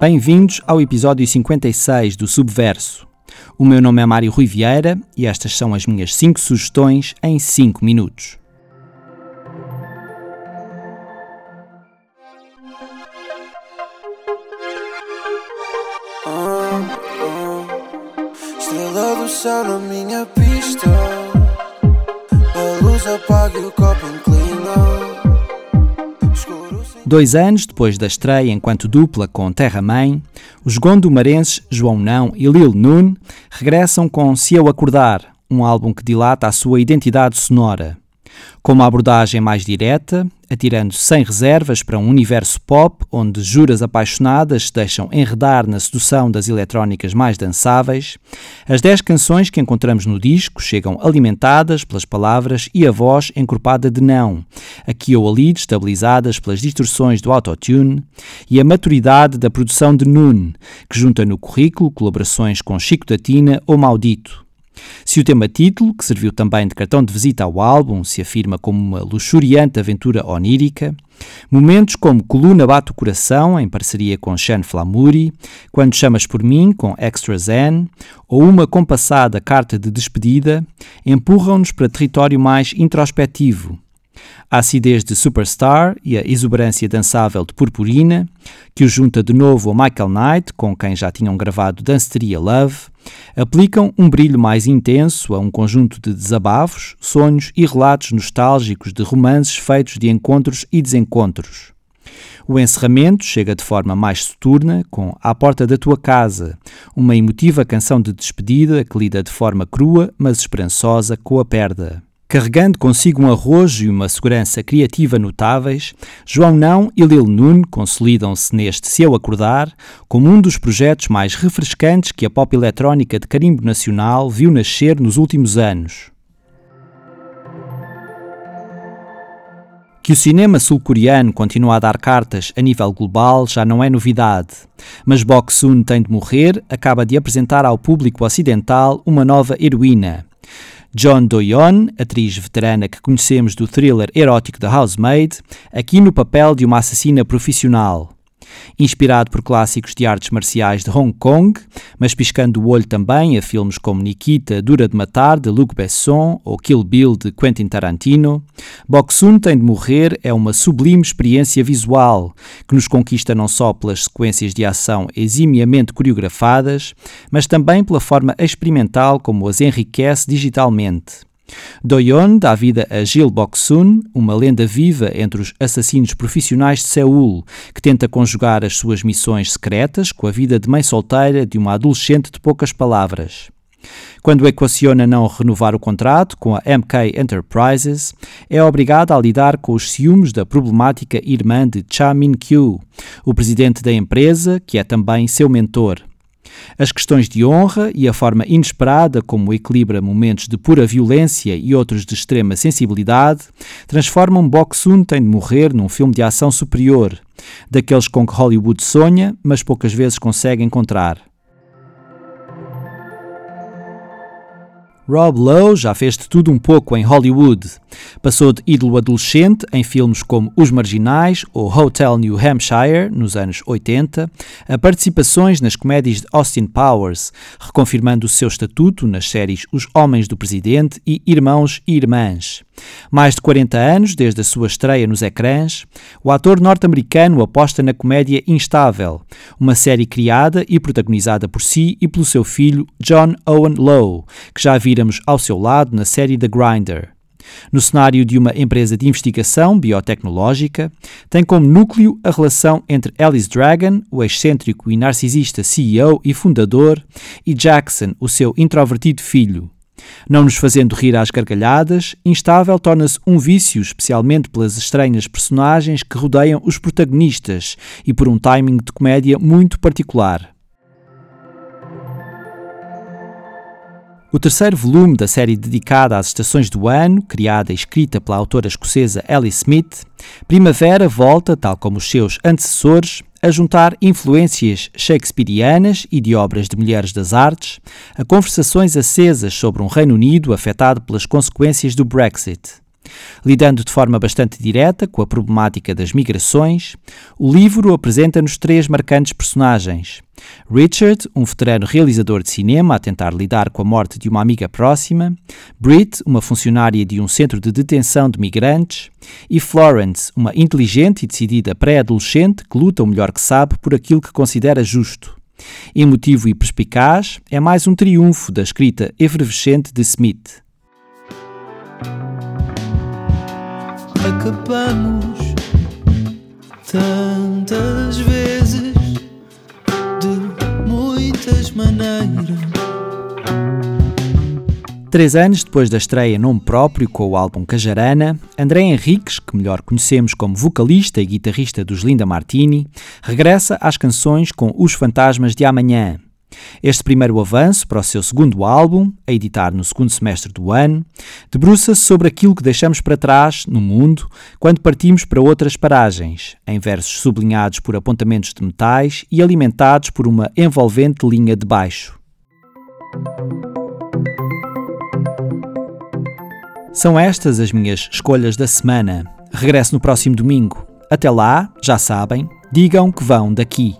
Bem-vindos ao episódio 56 do Subverso. O meu nome é Mário Rui Vieira e estas são as minhas 5 sugestões em 5 minutos. Estrela do céu na minha pista. A luz apaga e o copo inclina. Dois anos depois da estreia enquanto dupla com Terra Mãe, os gondomarenses João Não e Lil Nun regressam com Se Eu Acordar, um álbum que dilata a sua identidade sonora. Com uma abordagem mais direta, atirando sem reservas para um universo pop onde juras apaixonadas se deixam enredar na sedução das eletrónicas mais dançáveis, as 10 canções que encontramos no disco chegam alimentadas pelas palavras e a voz encorpada de não, aqui ou ali destabilizadas pelas distorções do autotune, e a maturidade da produção de Nun, que junta no currículo colaborações com Chico da Tina ou Maldito. Se o tema título, que serviu também de cartão de visita ao álbum, se afirma como uma luxuriante aventura onírica, momentos como Coluna Bate o Coração, em parceria com Sean Flamuri, Quando Chamas por Mim, com Extra Zen, ou uma compassada carta de despedida, empurram-nos para território mais introspectivo, a acidez de Superstar e a exuberância dançável de Purpurina, que o junta de novo a Michael Knight, com quem já tinham gravado Danceteria Love, aplicam um brilho mais intenso a um conjunto de desabafos, sonhos e relatos nostálgicos de romances feitos de encontros e desencontros. O encerramento chega de forma mais soturna, com À Porta da Tua Casa, uma emotiva canção de despedida que lida de forma crua, mas esperançosa, com a perda. Carregando consigo um arrojo e uma segurança criativa notáveis, João Não e Lil Nun consolidam-se neste Se Eu Acordar como um dos projetos mais refrescantes que a pop eletrónica de carimbo nacional viu nascer nos últimos anos. Que o cinema sul-coreano continua a dar cartas a nível global já não é novidade, mas Bok Soon tem de morrer acaba de apresentar ao público ocidental uma nova heroína. John Do-yeon, atriz veterana que conhecemos do thriller erótico The Housemaid, aqui no papel de uma assassina profissional. Inspirado por clássicos de artes marciais de Hong Kong, mas piscando o olho também a filmes como Nikita, Dura de Matar, de Luc Besson, ou Kill Bill, de Quentin Tarantino, Boksun Tem de Morrer é uma sublime experiência visual que nos conquista não só pelas sequências de ação eximiamente coreografadas, mas também pela forma experimental como as enriquece digitalmente. Doyon dá vida a Gil Boksun, uma lenda viva entre os assassinos profissionais de Seul, que tenta conjugar as suas missões secretas com a vida de mãe solteira de uma adolescente de poucas palavras. Quando equaciona não renovar o contrato com a MK Enterprises, é obrigada a lidar com os ciúmes da problemática irmã de Cha Min-kyu, o presidente da empresa, que é também seu mentor. As questões de honra e a forma inesperada como equilibra momentos de pura violência e outros de extrema sensibilidade transformam Boksun Tem de Morrer num filme de ação superior, daqueles com que Hollywood sonha, mas poucas vezes consegue encontrar. Rob Lowe já fez de tudo um pouco em Hollywood. Passou de ídolo adolescente em filmes como Os Marginais ou Hotel New Hampshire, nos anos 80, a participações nas comédias de Austin Powers, reconfirmando o seu estatuto nas séries Os Homens do Presidente e Irmãos e Irmãs. Mais de 40 anos desde a sua estreia nos ecrãs, o ator norte-americano aposta na comédia Instável, uma série criada e protagonizada por si e pelo seu filho John Owen Lowe, que já víramos ao seu lado na série The Grinder. No cenário de uma empresa de investigação biotecnológica, tem como núcleo a relação entre Alice Dragon, o excêntrico e narcisista CEO e fundador, e Jackson, o seu introvertido filho. Não nos fazendo rir às gargalhadas, Instável torna-se um vício, especialmente pelas estranhas personagens que rodeiam os protagonistas e por um timing de comédia muito particular. O terceiro volume da série dedicada às estações do ano, criada e escrita pela autora escocesa Ellie Smith, Primavera volta, tal como os seus antecessores, a juntar influências shakespearianas e de obras de mulheres das artes a conversações acesas sobre um Reino Unido afetado pelas consequências do Brexit. Lidando de forma bastante direta com a problemática das migrações, o livro apresenta-nos três marcantes personagens. Richard, um veterano realizador de cinema a tentar lidar com a morte de uma amiga próxima, Britt, uma funcionária de um centro de detenção de migrantes, e Florence, uma inteligente e decidida pré-adolescente que luta o melhor que sabe por aquilo que considera justo. Emotivo e perspicaz, é mais um triunfo da escrita efervescente de Smith. Acabamos tantas vezes de muitas maneiras. Três anos depois da estreia nome próprio com o álbum Cajarana, André Henriques, que melhor conhecemos como vocalista e guitarrista dos Linda Martini, regressa às canções com Os Fantasmas de Amanhã, este primeiro avanço para o seu segundo álbum, a editar no segundo semestre do ano, debruça-se sobre aquilo que deixamos para trás no mundo quando partimos para outras paragens, em versos sublinhados por apontamentos de metais e alimentados por uma envolvente linha de baixo. São estas as minhas escolhas da semana. Regresso no próximo domingo. Até lá, já sabem, digam que vão daqui.